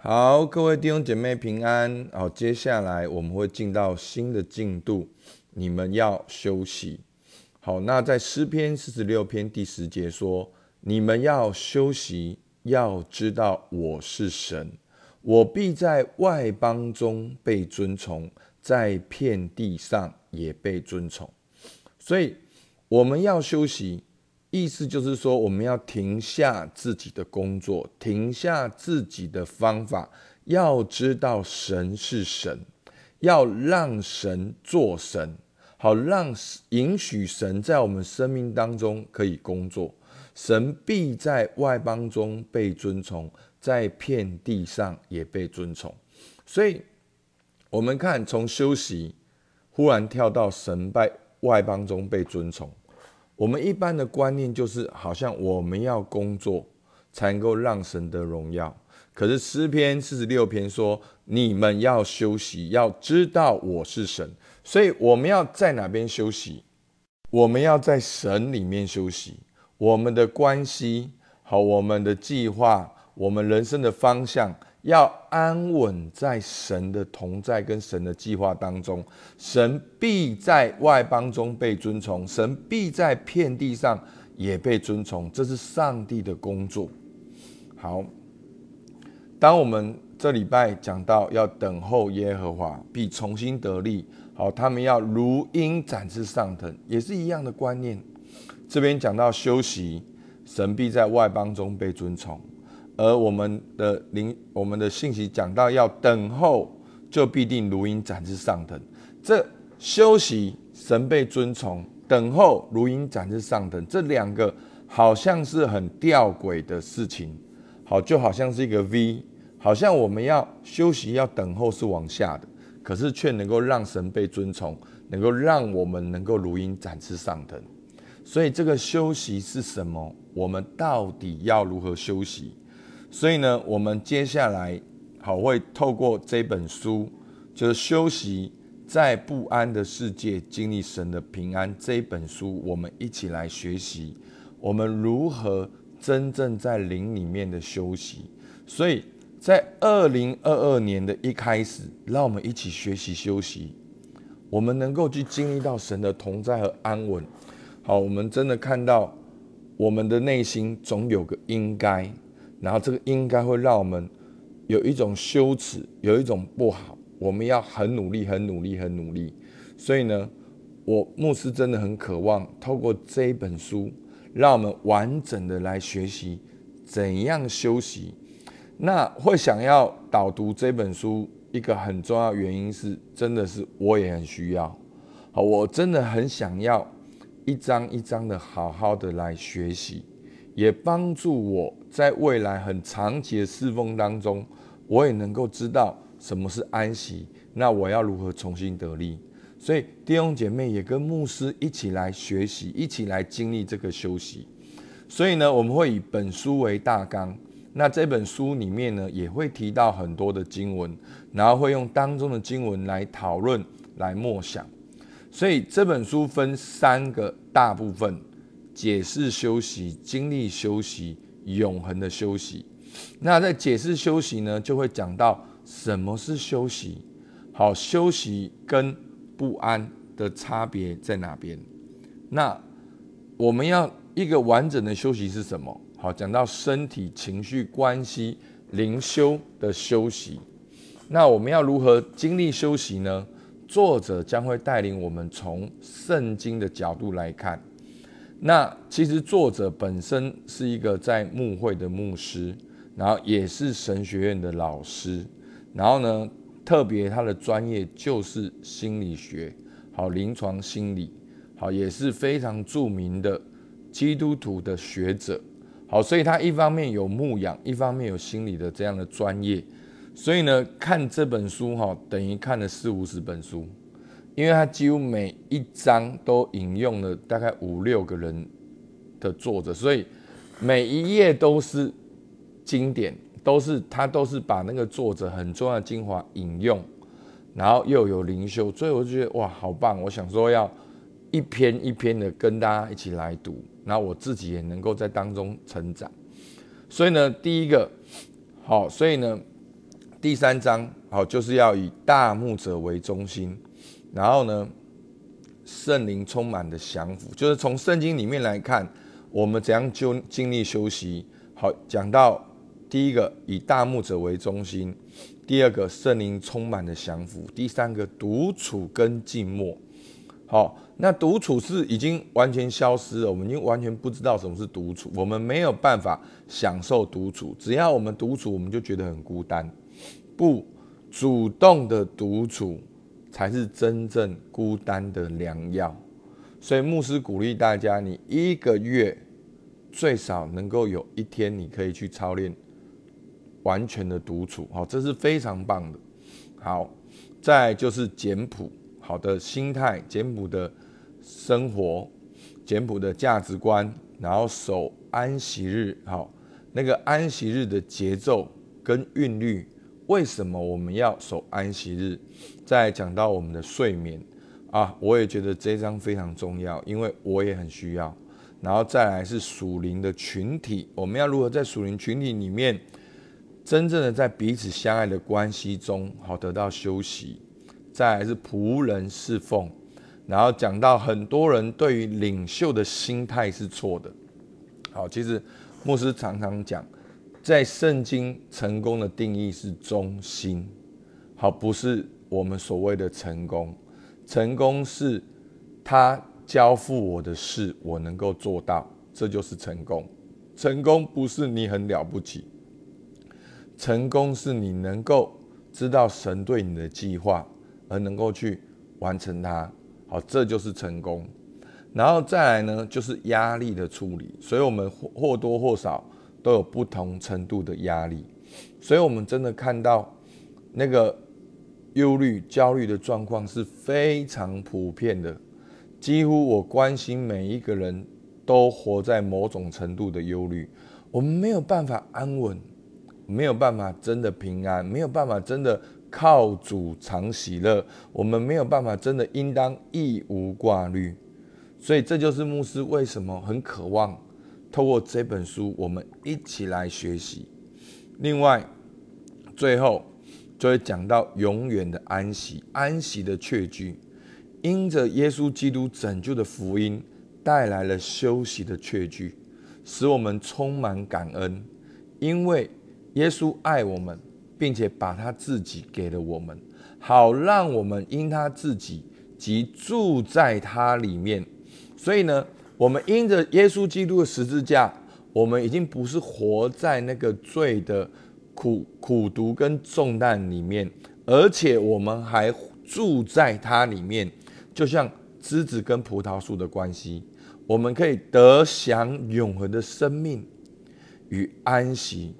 好，各位弟兄姐妹平安。好，接下来我们会进到新的进度，你们要休息。好，那在诗篇四十六篇第十节说：“你们要休息，要知道我是神，我必在外邦中被尊崇，在遍地上也被尊崇。”所以我们要休息。意思就是说，我们要停下自己的工作，停下自己的方法，要知道神是神，要让神做神，好让允许神在我们生命当中可以工作。神必在外邦中被尊崇，在遍地上也被尊崇。所以，我们看从休息忽然跳到神在外邦中被尊崇。我们一般的观念就是，好像我们要工作才能够让神得荣耀。可是诗篇四十六篇说，你们要休息，要知道我是神。所以我们要在哪边休息？我们要在神里面休息。我们的关系好，我们的计划，我们人生的方向。要安稳在神的同在跟神的计划当中，神必在外邦中被尊崇，神必在遍地上也被尊崇，这是上帝的工作。好，当我们这礼拜讲到要等候耶和华，必重新得力。好，他们要如鹰展翅上腾，也是一样的观念。这边讲到休息，神必在外邦中被尊崇。而我们的灵，我们的信息讲到要等候，就必定如鹰展翅上腾。这休息神被尊崇，等候如鹰展翅上腾，这两个好像是很吊诡的事情。好，就好像是一个 V，好像我们要休息要等候是往下的，可是却能够让神被尊崇，能够让我们能够如鹰展翅上腾。所以这个休息是什么？我们到底要如何休息？所以呢，我们接下来好会透过这本书，就是休息在不安的世界经历神的平安这本书，我们一起来学习我们如何真正在灵里面的休息。所以在二零二二年的一开始，让我们一起学习休息，我们能够去经历到神的同在和安稳。好，我们真的看到我们的内心总有个应该。然后这个应该会让我们有一种羞耻，有一种不好。我们要很努力，很努力，很努力。所以呢，我牧师真的很渴望透过这一本书，让我们完整的来学习怎样休息。那会想要导读这本书，一个很重要原因是，真的是我也很需要。好，我真的很想要一张一张的好好的来学习。也帮助我在未来很长期的侍奉当中，我也能够知道什么是安息。那我要如何重新得力？所以弟兄姐妹也跟牧师一起来学习，一起来经历这个休息。所以呢，我们会以本书为大纲。那这本书里面呢，也会提到很多的经文，然后会用当中的经文来讨论、来默想。所以这本书分三个大部分。解释休息、经历休息、永恒的休息。那在解释休息呢，就会讲到什么是休息。好，休息跟不安的差别在哪边？那我们要一个完整的休息是什么？好，讲到身体、情绪、关系、灵修的休息。那我们要如何经历休息呢？作者将会带领我们从圣经的角度来看。那其实作者本身是一个在牧会的牧师，然后也是神学院的老师，然后呢，特别他的专业就是心理学，好，临床心理，好，也是非常著名的基督徒的学者，好，所以他一方面有牧养，一方面有心理的这样的专业，所以呢，看这本书哈，等于看了四五十本书。因为他几乎每一章都引用了大概五六个人的作者，所以每一页都是经典，都是他都是把那个作者很重要的精华引用，然后又有灵修，所以我就觉得哇，好棒！我想说要一篇一篇的跟大家一起来读，然后我自己也能够在当中成长。所以呢，第一个好，所以呢，第三章好，就是要以大牧者为中心，然后呢，圣灵充满的降服，就是从圣经里面来看，我们怎样就经历休息。好，讲到第一个以大牧者为中心，第二个圣灵充满的降服，第三个独处跟静默。好，那独处是已经完全消失了，我们已经完全不知道什么是独处，我们没有办法享受独处。只要我们独处，我们就觉得很孤单。不主动的独处，才是真正孤单的良药。所以牧师鼓励大家，你一个月最少能够有一天，你可以去操练完全的独处。好，这是非常棒的。好，再就是简朴。好的心态，简朴的生活，简朴的价值观，然后守安息日。好，那个安息日的节奏跟韵律，为什么我们要守安息日？再讲到我们的睡眠啊，我也觉得这一章非常重要，因为我也很需要。然后再来是属灵的群体，我们要如何在属灵群体里面，真正的在彼此相爱的关系中，好得到休息。再来是仆人侍奉，然后讲到很多人对于领袖的心态是错的。好，其实牧师常常讲，在圣经成功的定义是忠心。好，不是我们所谓的成功，成功是他交付我的事，我能够做到，这就是成功。成功不是你很了不起，成功是你能够知道神对你的计划。而能够去完成它，好，这就是成功。然后再来呢，就是压力的处理。所以，我们或或多或少都有不同程度的压力。所以，我们真的看到那个忧虑、焦虑的状况是非常普遍的。几乎我关心每一个人都活在某种程度的忧虑。我们没有办法安稳，没有办法真的平安，没有办法真的。靠主常喜乐，我们没有办法真的应当一无挂虑，所以这就是牧师为什么很渴望透过这本书，我们一起来学习。另外，最后就会讲到永远的安息，安息的确据，因着耶稣基督拯救的福音带来了休息的确据，使我们充满感恩，因为耶稣爱我们。并且把他自己给了我们，好让我们因他自己即住在他里面。所以呢，我们因着耶稣基督的十字架，我们已经不是活在那个罪的苦苦毒跟重担里面，而且我们还住在它里面，就像枝子跟葡萄树的关系，我们可以得享永恒的生命与安息。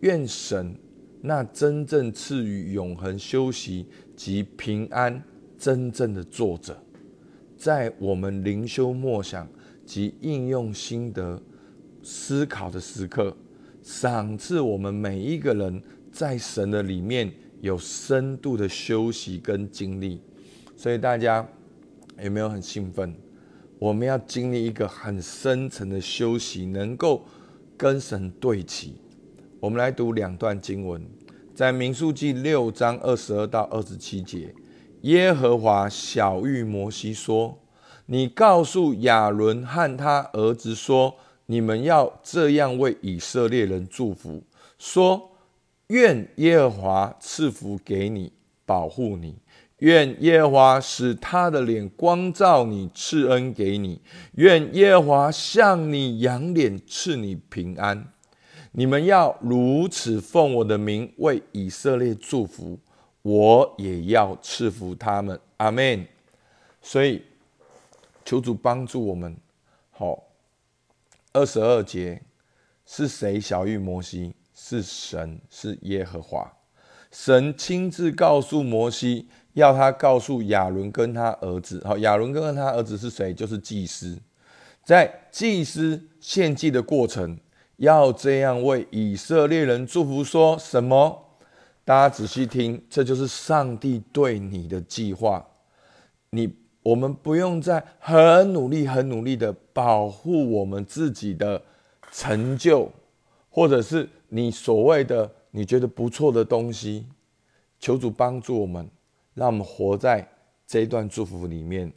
愿神。那真正赐予永恒休息及平安，真正的作者，在我们灵修默想及应用心得思考的时刻，赏赐我们每一个人在神的里面有深度的休息跟经历。所以大家有没有很兴奋？我们要经历一个很深层的休息，能够跟神对齐。我们来读两段经文，在民数记六章二十二到二十七节，耶和华小谕摩西说：“你告诉亚伦和他儿子说，你们要这样为以色列人祝福，说：愿耶和华赐福给你，保护你；愿耶和华使他的脸光照你，赐恩给你；愿耶和华向你扬脸，赐你平安。”你们要如此奉我的名为以色列祝福，我也要赐福他们。阿门。所以求主帮助我们。好，二十二节是谁小谕摩西？是神，是耶和华。神亲自告诉摩西，要他告诉亚伦跟他儿子。好，亚伦跟他儿子是谁？就是祭司。在祭司献祭的过程。要这样为以色列人祝福，说什么？大家仔细听，这就是上帝对你的计划。你我们不用再很努力、很努力的保护我们自己的成就，或者是你所谓的你觉得不错的东西。求主帮助我们，让我们活在这一段祝福里面。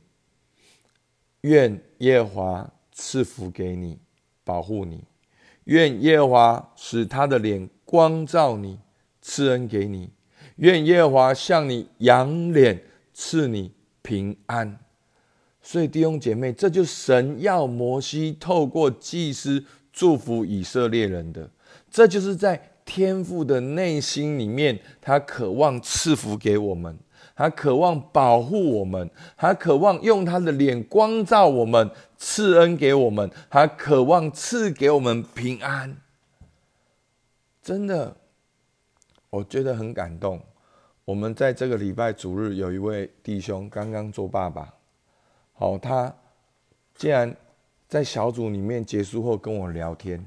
愿耶和华赐福给你，保护你；愿耶和华使他的脸光照你，赐恩给你；愿耶和华向你扬脸，赐你平安。所以弟兄姐妹，这就是神要摩西透过祭司祝福以色列人的，这就是在。天赋的内心里面，他渴望赐福给我们，他渴望保护我们，他渴望用他的脸光照我们，赐恩给我们，他渴望赐给我们平安。真的，我觉得很感动。我们在这个礼拜主日，有一位弟兄刚刚做爸爸，好，他竟然在小组里面结束后跟我聊天，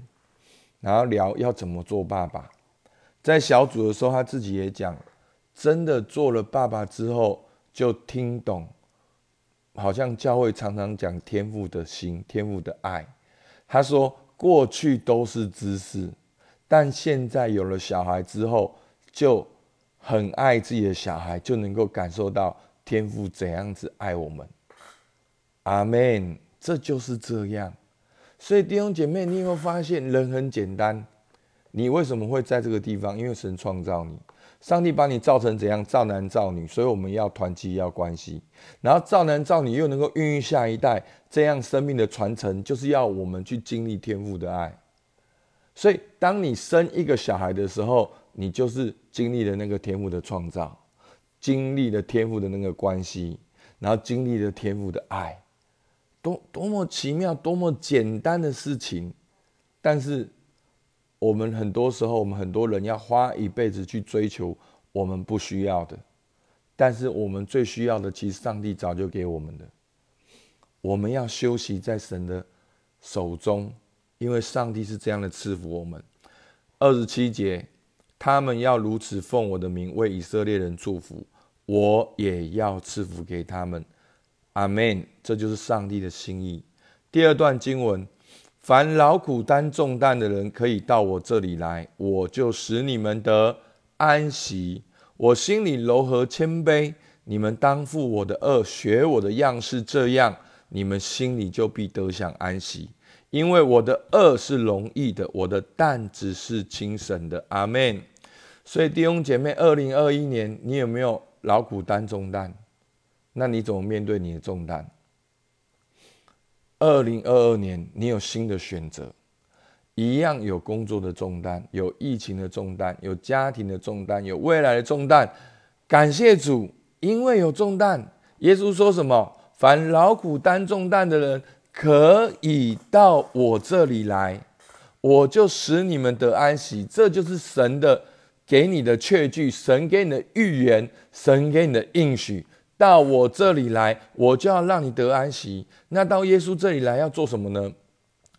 然后聊要怎么做爸爸。在小组的时候，他自己也讲，真的做了爸爸之后，就听懂，好像教会常常讲天赋的心、天赋的爱。他说，过去都是知识，但现在有了小孩之后，就很爱自己的小孩，就能够感受到天赋怎样子爱我们。阿门。这就是这样。所以弟兄姐妹，你有没有发现，人很简单？你为什么会在这个地方？因为神创造你，上帝把你造成怎样？造男造女，所以我们要团契，要关系。然后造男造女又能够孕育下一代，这样生命的传承，就是要我们去经历天赋的爱。所以，当你生一个小孩的时候，你就是经历了那个天赋的创造，经历了天赋的那个关系，然后经历了天赋的爱，多多么奇妙，多么简单的事情，但是。我们很多时候，我们很多人要花一辈子去追求我们不需要的，但是我们最需要的，其实上帝早就给我们的。我们要休息在神的手中，因为上帝是这样的赐福我们。二十七节，他们要如此奉我的名为以色列人祝福，我也要赐福给他们。阿门。这就是上帝的心意。第二段经文。凡劳苦担重担的人，可以到我这里来，我就使你们得安息。我心里柔和谦卑，你们当负我的恶，学我的样式，这样你们心里就必得享安息。因为我的恶是容易的，我的担子是轻省的。阿门。所以弟兄姐妹，二零二一年你有没有劳苦担重担？那你怎么面对你的重担？二零二二年，你有新的选择，一样有工作的重担，有疫情的重担，有家庭的重担，有未来的重担。感谢主，因为有重担，耶稣说什么？凡劳苦担重担的人，可以到我这里来，我就使你们得安息。这就是神的给你的确据，神给你的预言，神给你的应许。到我这里来，我就要让你得安息。那到耶稣这里来要做什么呢？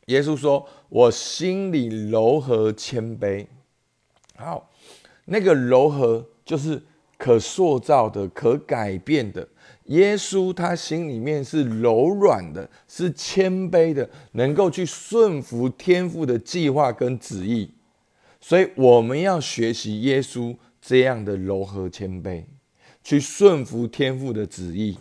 耶稣说：“我心里柔和谦卑。”好，那个柔和就是可塑造的、可改变的。耶稣他心里面是柔软的，是谦卑的，能够去顺服天父的计划跟旨意。所以我们要学习耶稣这样的柔和谦卑。去顺服天父的旨意，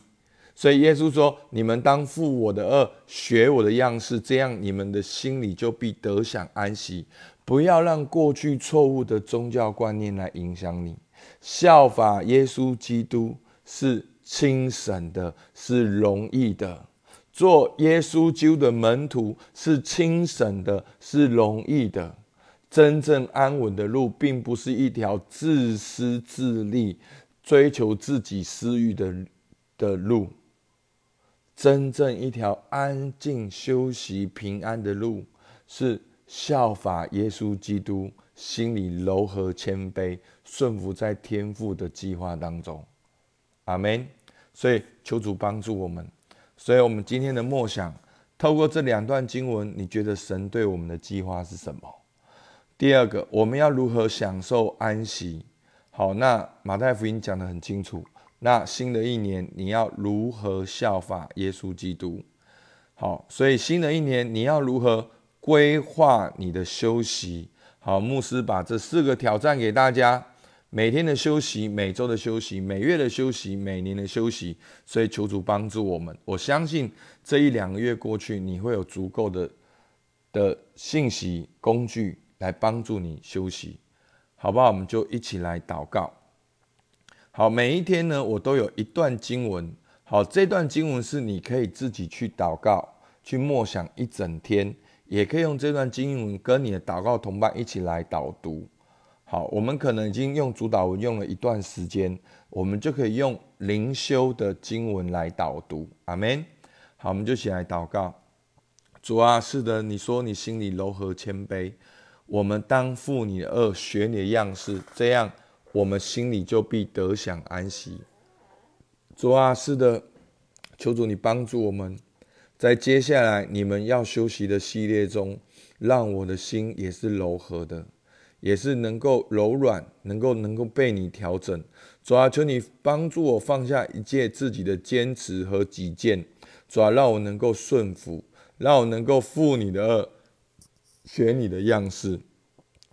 所以耶稣说：“你们当负我的恶，学我的样式，这样你们的心里就必得享安息。不要让过去错误的宗教观念来影响你。效法耶稣基督是轻省的，是容易的。做耶稣基督的门徒是轻省的，是容易的。真正安稳的路，并不是一条自私自利。”追求自己私欲的的路，真正一条安静、休息、平安的路，是效法耶稣基督，心里柔和谦卑，顺服在天父的计划当中。阿门。所以求主帮助我们。所以我们今天的默想，透过这两段经文，你觉得神对我们的计划是什么？第二个，我们要如何享受安息？好，那马太福音讲得很清楚。那新的一年，你要如何效法耶稣基督？好，所以新的一年，你要如何规划你的休息？好，牧师把这四个挑战给大家。每天的休息，每周的休息，每月的休息，每年的休息。所以求主帮助我们。我相信这一两个月过去，你会有足够的的信息工具来帮助你休息，好不好？我们就一起来祷告。好，每一天呢，我都有一段经文。好，这段经文是你可以自己去祷告、去默想一整天，也可以用这段经文跟你的祷告同伴一起来导读。好，我们可能已经用主导文用了一段时间，我们就可以用灵修的经文来导读。阿门。好，我们就起来祷告。主啊，是的，你说你心里柔和谦卑，我们当负你的恶，学你的样式，这样我们心里就必得享安息。主啊，是的，求主你帮助我们，在接下来你们要休息的系列中，让我的心也是柔和的。也是能够柔软，能够能够被你调整。主啊，求你帮助我放下一切自己的坚持和己见。主啊，让我能够顺服，让我能够负你的恶，学你的样式。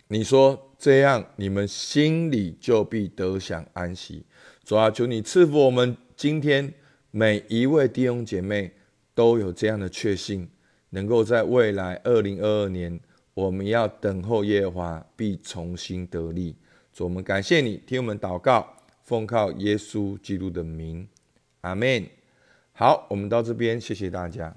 你说这样，你们心里就必得享安息。主啊，求你赐福我们今天每一位弟兄姐妹都有这样的确信，能够在未来二零二二年。我们要等候耶和华，必重新得力。主，我们感谢你，听我们祷告，奉靠耶稣基督的名，阿门。好，我们到这边，谢谢大家。